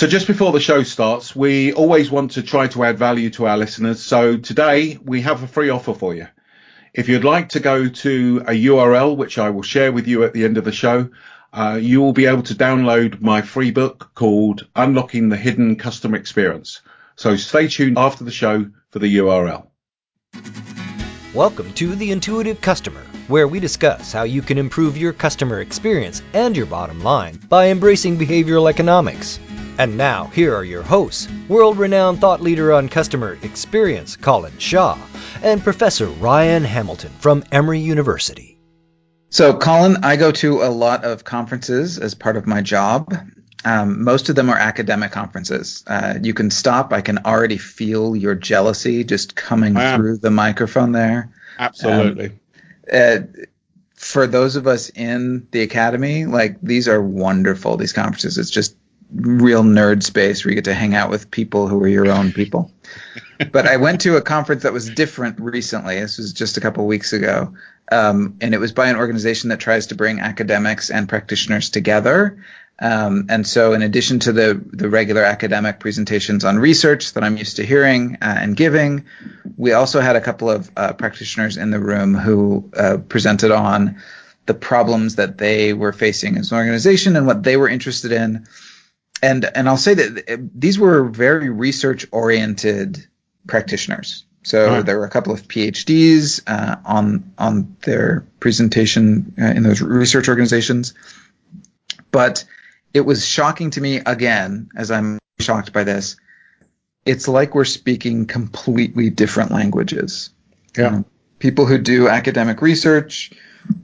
So just before the show starts, we always want to try to add value to our listeners. So today we have a free offer for you. If you'd like to go to a URL, which I will share with you at the end of the show, uh, you will be able to download my free book called Unlocking the Hidden Customer Experience. So stay tuned after the show for the URL. Welcome to The Intuitive Customer, where we discuss how you can improve your customer experience and your bottom line by embracing behavioral economics. And now, here are your hosts world renowned thought leader on customer experience, Colin Shaw, and Professor Ryan Hamilton from Emory University. So, Colin, I go to a lot of conferences as part of my job. Um, most of them are academic conferences. Uh, you can stop. I can already feel your jealousy just coming through the microphone there. Absolutely. Um, uh, for those of us in the academy, like these are wonderful. These conferences, it's just real nerd space where you get to hang out with people who are your own people. but I went to a conference that was different recently. This was just a couple weeks ago. Um, and it was by an organization that tries to bring academics and practitioners together. Um, and so, in addition to the the regular academic presentations on research that I'm used to hearing uh, and giving, we also had a couple of uh, practitioners in the room who uh, presented on the problems that they were facing as an organization and what they were interested in and and I'll say that these were very research oriented practitioners. So uh-huh. there were a couple of PhDs uh, on on their presentation uh, in those research organizations, but it was shocking to me again, as I'm shocked by this. It's like we're speaking completely different languages. Yeah. Um, people who do academic research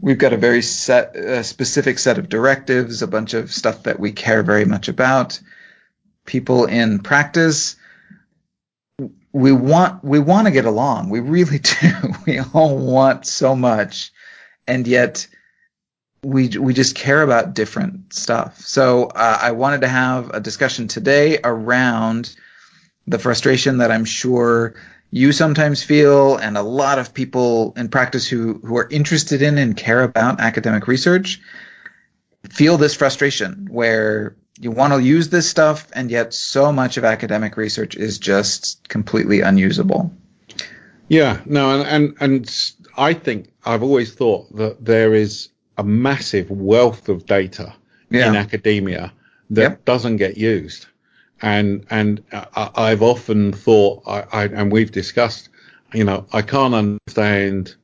we've got a very set, a specific set of directives, a bunch of stuff that we care very much about. People in practice, we want we want to get along. We really do. We all want so much, and yet we we just care about different stuff. So uh, I wanted to have a discussion today around the frustration that I'm sure you sometimes feel, and a lot of people in practice who, who are interested in and care about academic research feel this frustration where you want to use this stuff, and yet so much of academic research is just completely unusable. Yeah, no, and, and, and I think I've always thought that there is a massive wealth of data yeah. in academia that yep. doesn't get used and and I, have often thought, I, I, and we've discussed, you know, I can't understand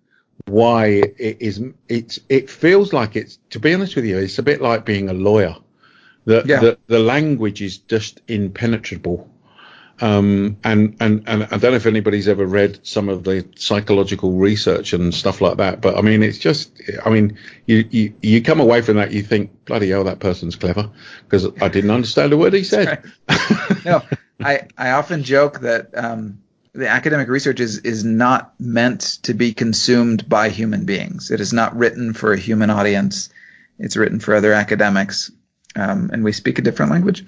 why it is. It's it feels like it's. To be honest with you, it's a bit like being a lawyer. The yeah. the, the language is just impenetrable um, and, and, and I don't know if anybody's ever read some of the psychological research and stuff like that, but I mean, it's just, I mean, you, you, you come away from that, you think, bloody hell, that person's clever because I didn't understand a word he said. no, I, I often joke that, um, the academic research is, is not meant to be consumed by human beings. It is not written for a human audience. It's written for other academics. Um, and we speak a different language.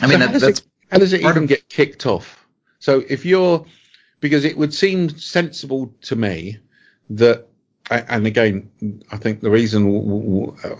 I mean, so that, that's, it, how does it even get kicked off? So if you're, because it would seem sensible to me that, and again, I think the reason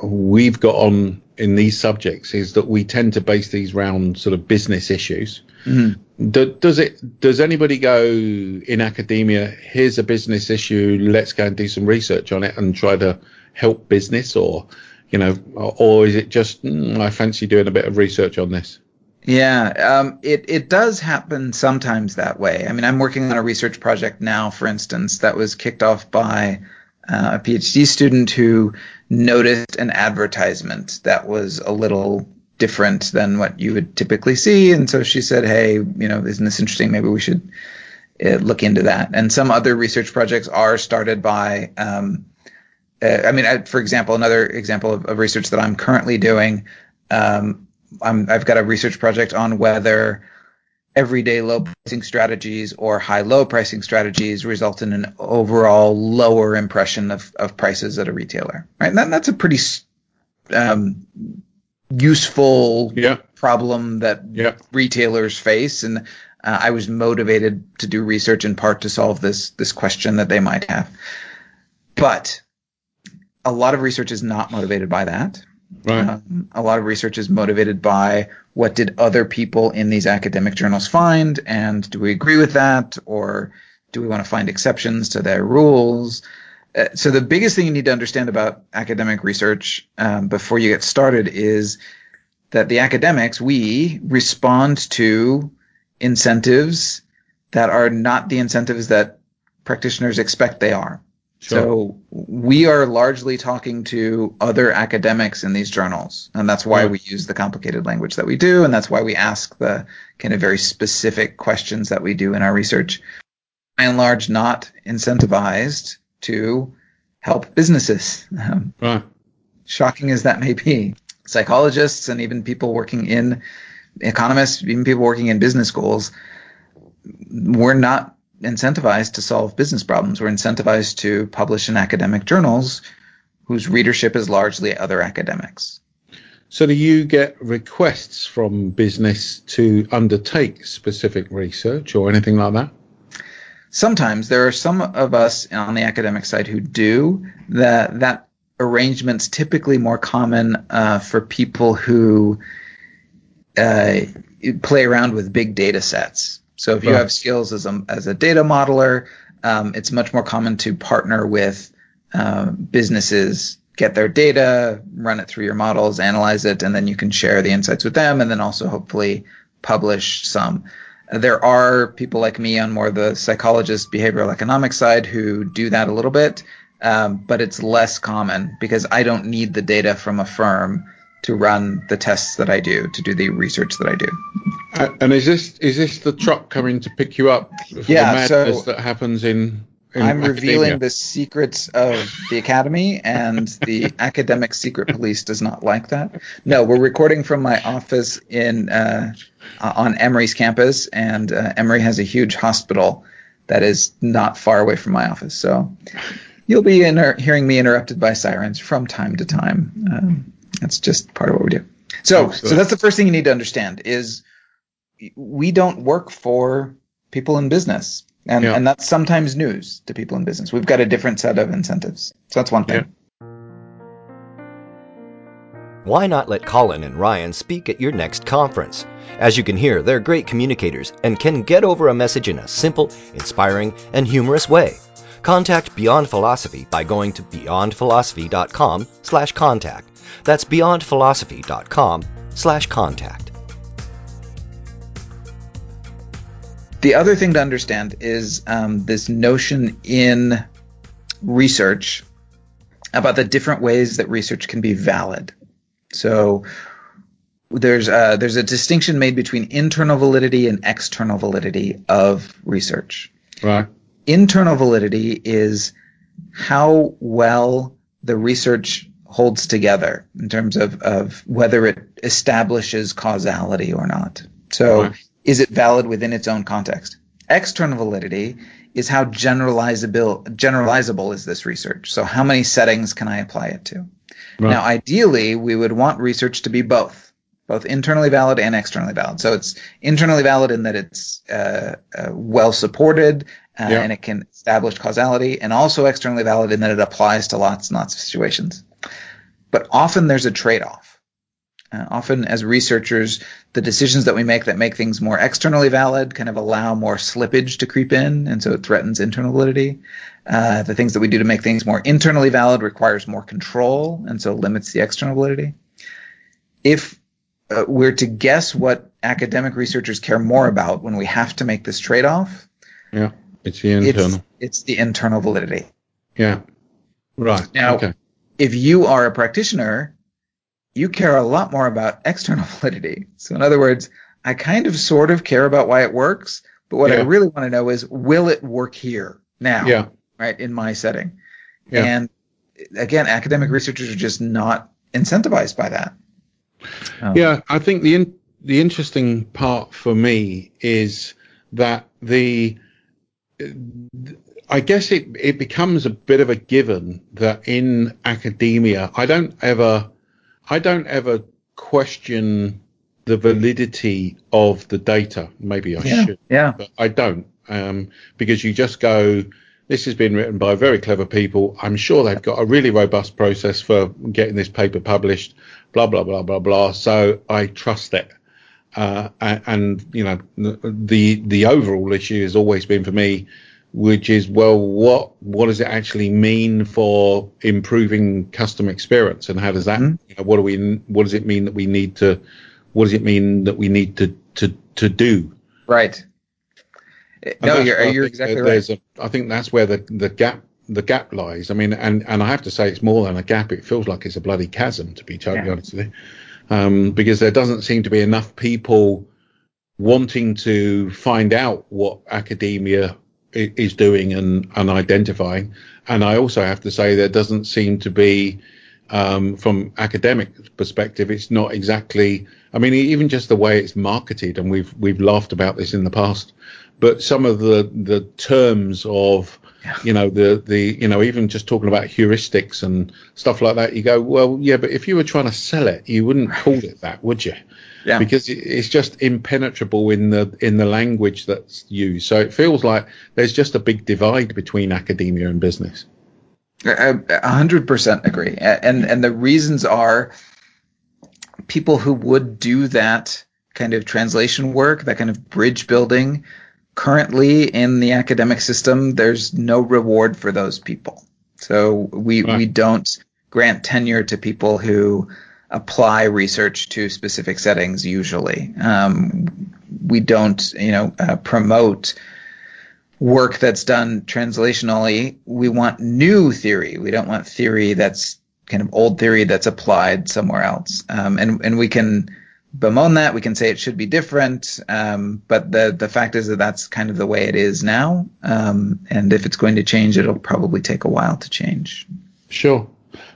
we've got on in these subjects is that we tend to base these around sort of business issues. Mm-hmm. does it? Does anybody go in academia? Here's a business issue. Let's go and do some research on it and try to help business, or you know, or is it just mm, I fancy doing a bit of research on this? Yeah, um, it it does happen sometimes that way. I mean, I'm working on a research project now, for instance, that was kicked off by uh, a PhD student who noticed an advertisement that was a little different than what you would typically see, and so she said, "Hey, you know, isn't this interesting? Maybe we should uh, look into that." And some other research projects are started by. Um, uh, I mean, I, for example, another example of, of, research that I'm currently doing. Um, I'm, I've got a research project on whether everyday low pricing strategies or high low pricing strategies result in an overall lower impression of, of prices at a retailer, right? And that, that's a pretty um, useful yeah. problem that yeah. retailers face. And uh, I was motivated to do research in part to solve this this question that they might have. But a lot of research is not motivated by that. Right. Um, a lot of research is motivated by what did other people in these academic journals find, and do we agree with that, or do we want to find exceptions to their rules? Uh, so the biggest thing you need to understand about academic research um, before you get started is that the academics, we respond to incentives that are not the incentives that practitioners expect they are. Sure. So we are largely talking to other academics in these journals, and that's why we use the complicated language that we do, and that's why we ask the kind of very specific questions that we do in our research. By and large, not incentivized to help businesses. Um, right. Shocking as that may be, psychologists and even people working in economists, even people working in business schools, we're not incentivized to solve business problems. We're incentivized to publish in academic journals whose readership is largely other academics. So, do you get requests from business to undertake specific research or anything like that? Sometimes there are some of us on the academic side who do that. That arrangement's typically more common uh, for people who uh, play around with big data sets. So if you have skills as a as a data modeler, um, it's much more common to partner with uh, businesses, get their data, run it through your models, analyze it, and then you can share the insights with them, and then also hopefully publish some. There are people like me on more the psychologist behavioral economics side who do that a little bit, um, but it's less common because I don't need the data from a firm to run the tests that I do, to do the research that I do. Uh, and is this is this the truck coming to pick you up for yeah, so that happens in I'm academia. revealing the secrets of the academy, and the academic secret police does not like that. No, we're recording from my office in uh, on Emory's campus, and uh, Emory has a huge hospital that is not far away from my office. So you'll be inter- hearing me interrupted by sirens from time to time. Um, that's just part of what we do. So, oh, so that's the first thing you need to understand is we don't work for people in business. And, yeah. and that's sometimes news to people in business. We've got a different set of incentives. So that's one thing. Yeah. Why not let Colin and Ryan speak at your next conference? As you can hear, they're great communicators and can get over a message in a simple, inspiring, and humorous way. Contact Beyond Philosophy by going to beyondphilosophy.com slash contact. That's beyondphilosophy.com slash contact. The other thing to understand is um, this notion in research about the different ways that research can be valid. So there's a, there's a distinction made between internal validity and external validity of research. Right. Internal validity is how well the research holds together in terms of, of whether it establishes causality or not. So right is it valid within its own context? External validity is how generalizable generalizable is this research? So how many settings can I apply it to? Right. Now, ideally, we would want research to be both, both internally valid and externally valid. So it's internally valid in that it's uh, uh, well supported uh, yeah. and it can establish causality, and also externally valid in that it applies to lots and lots of situations. But often there's a trade-off. Uh, often, as researchers, the decisions that we make that make things more externally valid kind of allow more slippage to creep in, and so it threatens internal validity. Uh, the things that we do to make things more internally valid requires more control, and so limits the external validity. If uh, we're to guess what academic researchers care more about when we have to make this trade-off, yeah, it's the internal. It's, it's the internal validity. Yeah. Right. Now, okay. If you are a practitioner you care a lot more about external validity. So in other words, I kind of sort of care about why it works, but what yeah. I really want to know is will it work here now? Yeah. Right in my setting. Yeah. And again, academic researchers are just not incentivized by that. Um, yeah, I think the in, the interesting part for me is that the I guess it it becomes a bit of a given that in academia I don't ever I don't ever question the validity of the data. Maybe I yeah, should, yeah, but I don't, um, because you just go. This has been written by very clever people. I'm sure they've got a really robust process for getting this paper published. blah blah blah blah blah. So I trust it. Uh, and, and, you know the the overall issue has always been for me, which is well, what what does it actually mean for improving customer experience, and how does that? Mm-hmm. You know, what do we? What does it mean that we need to? What does it mean that we need to to to do? Right. no, you're, you're exactly right. A, I think that's where the the gap the gap lies. I mean, and and I have to say, it's more than a gap. It feels like it's a bloody chasm, to be totally yeah. honest with you um, because there doesn't seem to be enough people wanting to find out what academia is doing and, and identifying. And I also have to say there doesn't seem to be, um, from academic perspective, it's not exactly. I mean, even just the way it's marketed, and we've we've laughed about this in the past, but some of the the terms of yeah. You know, the, the, you know, even just talking about heuristics and stuff like that, you go, well, yeah, but if you were trying to sell it, you wouldn't call it that, would you? Yeah. Because it's just impenetrable in the in the language that's used. So it feels like there's just a big divide between academia and business. A hundred percent agree, and and the reasons are people who would do that kind of translation work, that kind of bridge building, currently in the academic system, there's no reward for those people. So we right. we don't grant tenure to people who apply research to specific settings. Usually, um, we don't you know uh, promote work that's done translationally. We want new theory. We don't want theory that's kind of old theory that's applied somewhere else. Um, and and we can bemoan that. We can say it should be different, um, but the the fact is that that's kind of the way it is now. Um, and if it's going to change, it'll probably take a while to change. Sure.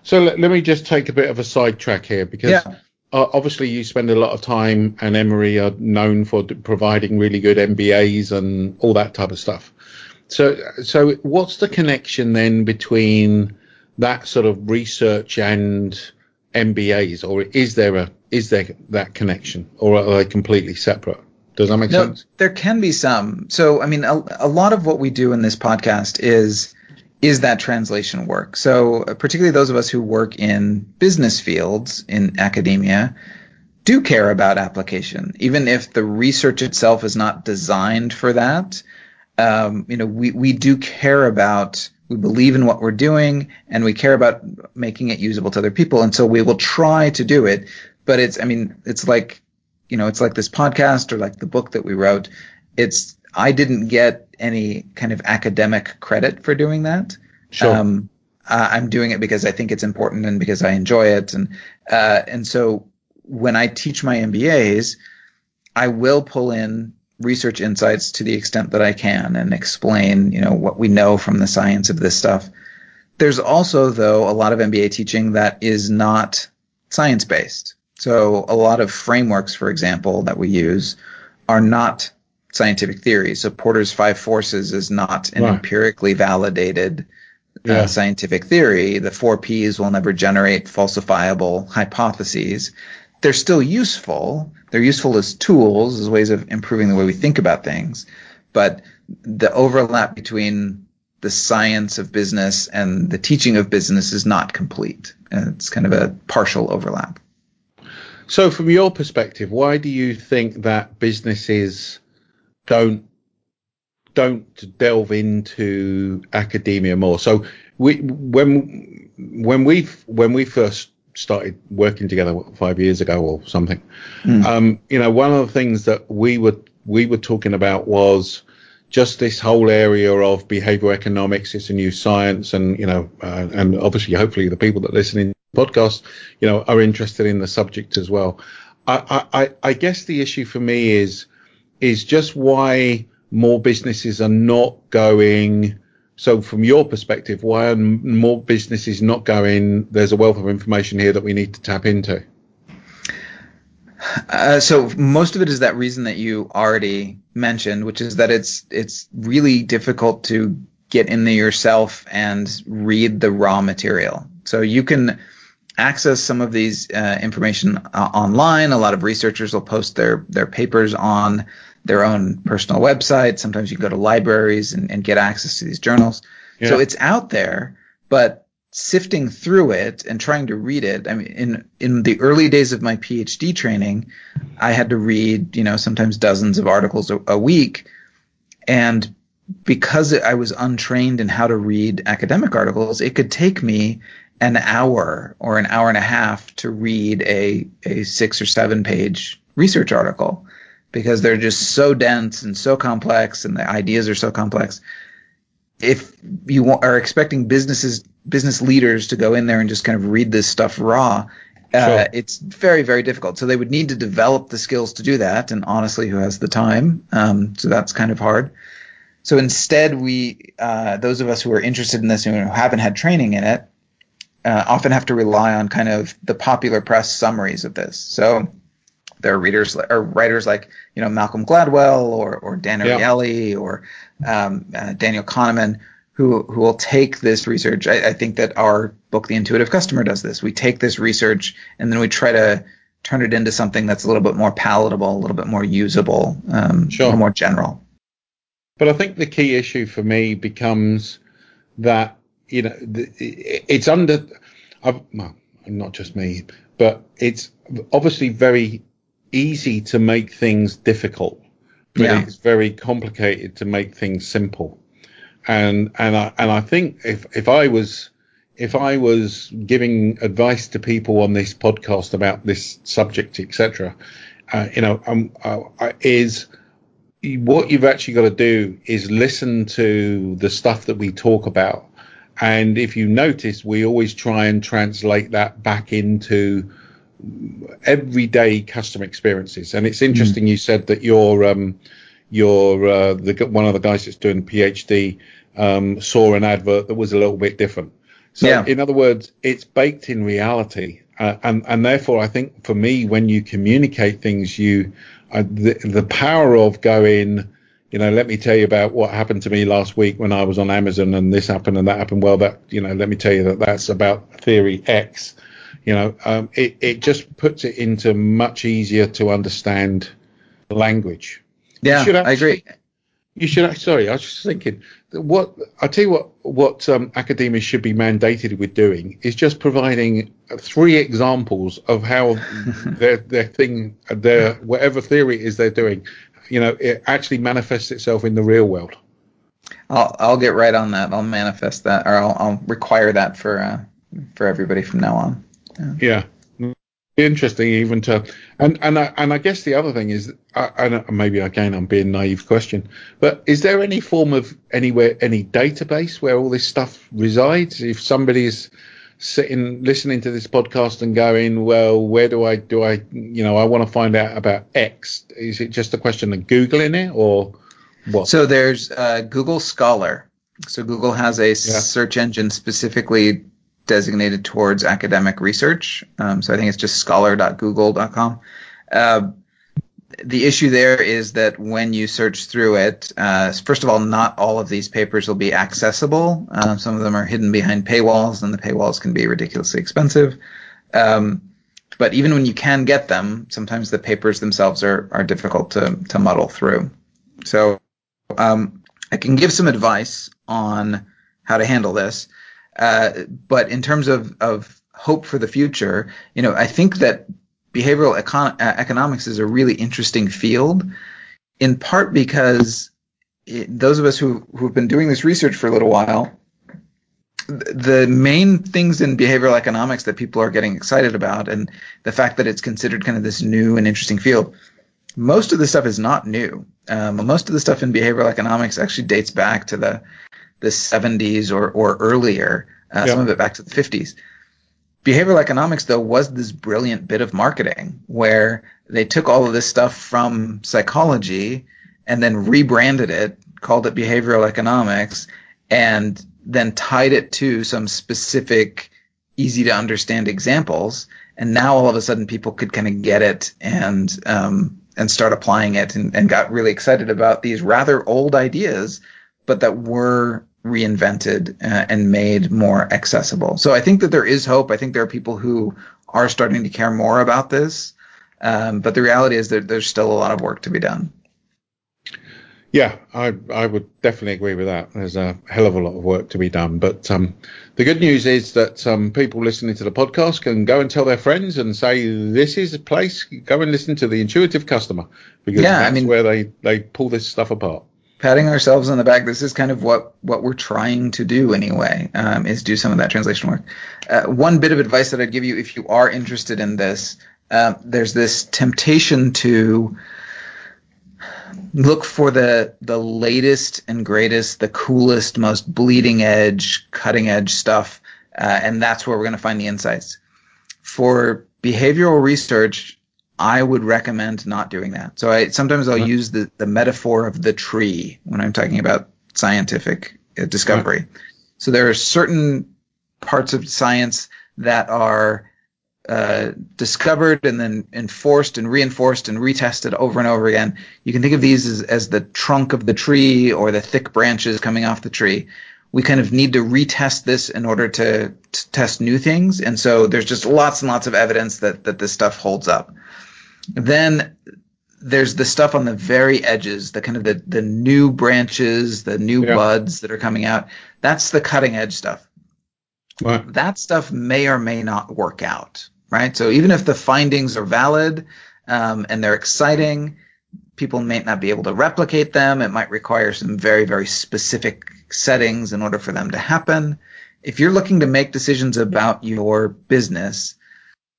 So let, let me just take a bit of a sidetrack here because yeah. uh, obviously you spend a lot of time, and Emory are known for providing really good MBAs and all that type of stuff. So so what's the connection then between that sort of research and MBAs, or is there a is there that connection, or are they completely separate? Does that make no, sense? There can be some. So, I mean, a, a, lot of what we do in this podcast is is that translation work. So, particularly those of us who work in business fields in academia do care about application, even if the research itself is not designed for that. Um, you know, we we do care about we believe in what we're doing and we care about making it usable to other people and so we will try to do it but it's i mean it's like you know it's like this podcast or like the book that we wrote it's i didn't get any kind of academic credit for doing that sure. Um, i'm doing it because i think it's important and because i enjoy it and uh, and so when i teach my mbas i will pull in research insights to the extent that I can and explain, you know, what we know from the science of this stuff. There's also, though, a lot of MBA teaching that is not science based. So a lot of frameworks, for example, that we use are not scientific theories. So Porter's five forces is not an right. empirically validated uh, yeah. uh, scientific theory. The four P's will never generate falsifiable hypotheses they're still useful. They're useful as tools, as ways of improving the way we think about things. But the overlap between the science of business and the teaching of business is not complete. It's kind of a partial overlap. So, from your perspective, why do you think that businesses don't don't delve into academia more? So, we when when we when we first started working together five years ago or something. Mm. Um, you know, one of the things that we were we were talking about was just this whole area of behavioral economics. It's a new science, and you know, uh, and obviously, hopefully, the people that listen in the podcast, you know, are interested in the subject as well. I, I, I guess the issue for me is is just why more businesses are not going so, from your perspective, why are more businesses not going? There's a wealth of information here that we need to tap into. Uh, so most of it is that reason that you already mentioned, which is that it's it's really difficult to get in there yourself and read the raw material. So you can access some of these uh, information uh, online. A lot of researchers will post their their papers on their own personal website. Sometimes you go to libraries and, and get access to these journals. Yeah. So it's out there, but sifting through it and trying to read it. I mean, in in the early days of my PhD training, I had to read, you know, sometimes dozens of articles a, a week, and because I was untrained in how to read academic articles, it could take me an hour or an hour and a half to read a a six or seven page research article because they're just so dense and so complex and the ideas are so complex. If you are expecting businesses, business leaders to go in there and just kind of read this stuff raw, uh, sure. it's very, very difficult. So they would need to develop the skills to do that. And honestly, who has the time? Um, so that's kind of hard. So instead, we, uh, those of us who are interested in this and who haven't had training in it, uh, often have to rely on kind of the popular press summaries of this. So there are readers or writers like you know Malcolm Gladwell or or Dan Ariely yeah. or um, uh, Daniel Kahneman who who will take this research. I, I, think that our book, The Intuitive Customer, does this. We take this research and then we try to turn it into something that's a little bit more palatable, a little bit more usable, um, sure. more general. But I think the key issue for me becomes that you know it's under. I've, well, not just me, but it's obviously very easy to make things difficult, but yeah. it's very complicated to make things simple. And and I and I think if if I was if I was giving advice to people on this podcast about this subject, etc., uh, you know, um, uh, is what you've actually got to do is listen to the stuff that we talk about. And if you notice, we always try and translate that back into everyday customer experiences. And it's interesting mm. you said that you're um, you're uh, the one of the guys that's doing PhD um, saw an advert that was a little bit different. So yeah. in other words, it's baked in reality. Uh, and, and therefore, I think for me, when you communicate things, you uh, the, the power of going, you know, let me tell you about what happened to me last week when I was on Amazon and this happened and that happened. Well, that you know, let me tell you that that's about theory X you know, um, it, it just puts it into much easier to understand language. Yeah, actually, I agree. You should. Sorry, I was just thinking. What I tell you, what what um, academia should be mandated with doing is just providing three examples of how their their thing, their whatever theory is they're doing, you know, it actually manifests itself in the real world. I'll I'll get right on that. I'll manifest that, or I'll, I'll require that for uh, for everybody from now on. Yeah. Interesting, even to and and I, and I guess the other thing is, I, I maybe again I'm being naive question, but is there any form of anywhere any database where all this stuff resides? If somebody's sitting listening to this podcast and going, well, where do I do I you know I want to find out about X? Is it just a question of googling it or what? So there's uh, Google Scholar. So Google has a yeah. search engine specifically designated towards academic research. Um, so I think it's just scholar.google.com. Uh, the issue there is that when you search through it, uh, first of all, not all of these papers will be accessible. Um, some of them are hidden behind paywalls, and the paywalls can be ridiculously expensive. Um, but even when you can get them, sometimes the papers themselves are, are difficult to, to muddle through. So um, I can give some advice on how to handle this. Uh, but in terms of, of hope for the future, you know, I think that behavioral econ- uh, economics is a really interesting field, in part because it, those of us who who've been doing this research for a little while, the main things in behavioral economics that people are getting excited about, and the fact that it's considered kind of this new and interesting field, most of the stuff is not new. Um, most of the stuff in behavioral economics actually dates back to the the 70s or, or earlier, uh, some of it back to the 50s. Behavioral economics, though, was this brilliant bit of marketing where they took all of this stuff from psychology and then rebranded it, called it behavioral economics, and then tied it to some specific, easy to understand examples. And now all of a sudden people could kind of get it and, um, and start applying it and, and got really excited about these rather old ideas, but that were reinvented uh, and made more accessible. So I think that there is hope. I think there are people who are starting to care more about this. Um, but the reality is that there's still a lot of work to be done. Yeah, I I would definitely agree with that. There's a hell of a lot of work to be done, but um, the good news is that um, people listening to the podcast can go and tell their friends and say this is a place. Go and listen to the Intuitive Customer because yeah, that's I mean, where they they pull this stuff apart. Patting ourselves on the back. This is kind of what what we're trying to do anyway. Um, is do some of that translation work. Uh, one bit of advice that I'd give you if you are interested in this. Uh, there's this temptation to look for the the latest and greatest, the coolest, most bleeding edge, cutting edge stuff, uh, and that's where we're going to find the insights. For behavioral research, I would recommend not doing that. So I sometimes I'll use the the metaphor of the tree when I'm talking about scientific uh, discovery. So there are certain parts of science that are uh, discovered and then enforced and reinforced and retested over and over again. You can think of these as, as the trunk of the tree or the thick branches coming off the tree. We kind of need to retest this in order to, to test new things. And so there's just lots and lots of evidence that, that this stuff holds up. Then there's the stuff on the very edges, the kind of the, the new branches, the new yeah. buds that are coming out. That's the cutting edge stuff. That stuff may or may not work out right? So even if the findings are valid um, and they're exciting, people may not be able to replicate them. It might require some very, very specific settings in order for them to happen. If you're looking to make decisions about your business,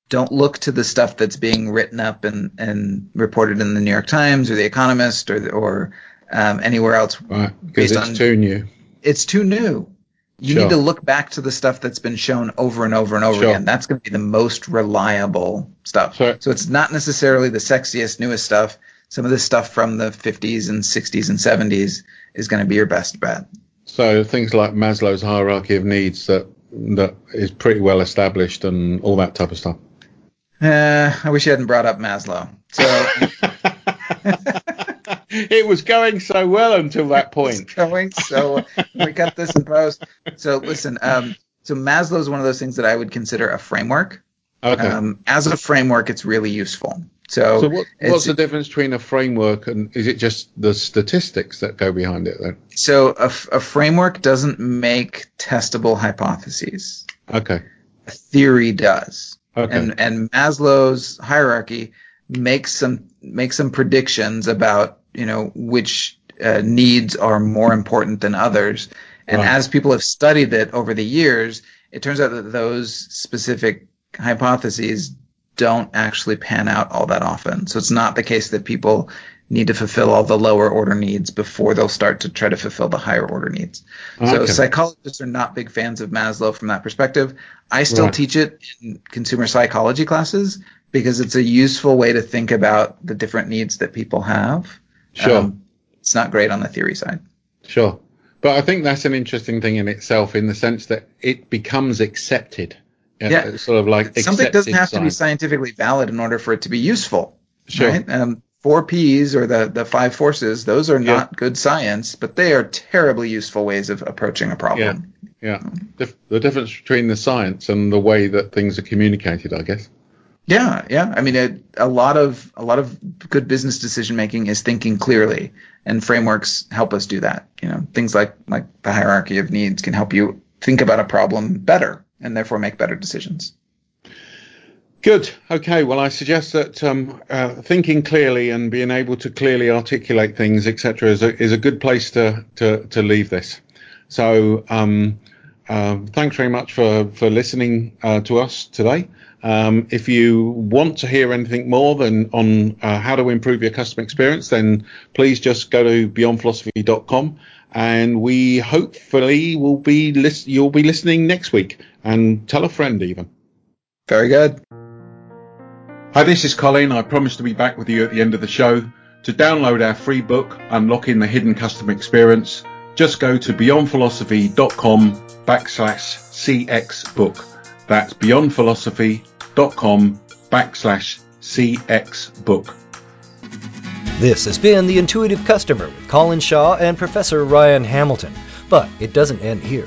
don't look to the stuff that's being written up and, and reported in the New York Times or the Economist or or um, anywhere else. Right, because it's on, too new. It's too new. You sure. need to look back to the stuff that's been shown over and over and over sure. again. That's going to be the most reliable stuff. Sure. So it's not necessarily the sexiest, newest stuff. Some of this stuff from the 50s and 60s and 70s is going to be your best bet. So things like Maslow's hierarchy of needs that that is pretty well established and all that type of stuff. Uh, I wish you hadn't brought up Maslow. So it was going so well until that point. going so we got this in post. So listen, um, so Maslow is one of those things that I would consider a framework. Okay. Um, as a framework, it's really useful. So, so what, what's the difference between a framework and is it just the statistics that go behind it then? So a, a framework doesn't make testable hypotheses. Okay. A theory does. Okay. And, and Maslow's hierarchy makes some makes some predictions about you know which uh, needs are more important than others. And right. as people have studied it over the years, it turns out that those specific hypotheses don't actually pan out all that often. So it's not the case that people need to fulfill all the lower order needs before they'll start to try to fulfill the higher order needs. Okay. So psychologists are not big fans of Maslow from that perspective. I still right. teach it in consumer psychology classes because it's a useful way to think about the different needs that people have. Sure. Um, it's not great on the theory side. Sure. But I think that's an interesting thing in itself in the sense that it becomes accepted. Yeah. It's sort of like something doesn't have science. to be scientifically valid in order for it to be useful. Sure. Right? Um, four P's or the, the five forces, those are not yeah. good science, but they are terribly useful ways of approaching a problem. Yeah. yeah. the difference between the science and the way that things are communicated, I guess. Yeah, yeah. I mean, a, a lot of a lot of good business decision making is thinking clearly, and frameworks help us do that. You know, things like like the hierarchy of needs can help you think about a problem better, and therefore make better decisions. Good. Okay. Well, I suggest that um, uh, thinking clearly and being able to clearly articulate things, etc., is a, is a good place to to, to leave this. So, um, uh, thanks very much for for listening uh, to us today. Um, if you want to hear anything more than on uh, how to improve your customer experience, then please just go to beyondphilosophy.com and we hopefully will be lis- you'll be listening next week and tell a friend even. Very good. Hi, this is Colin. I promise to be back with you at the end of the show. To download our free book, Unlocking the Hidden Customer Experience, just go to beyondphilosophy.com backslash cx book. That's beyondphilosophy.com backslash CX book. This has been The Intuitive Customer with Colin Shaw and Professor Ryan Hamilton. But it doesn't end here.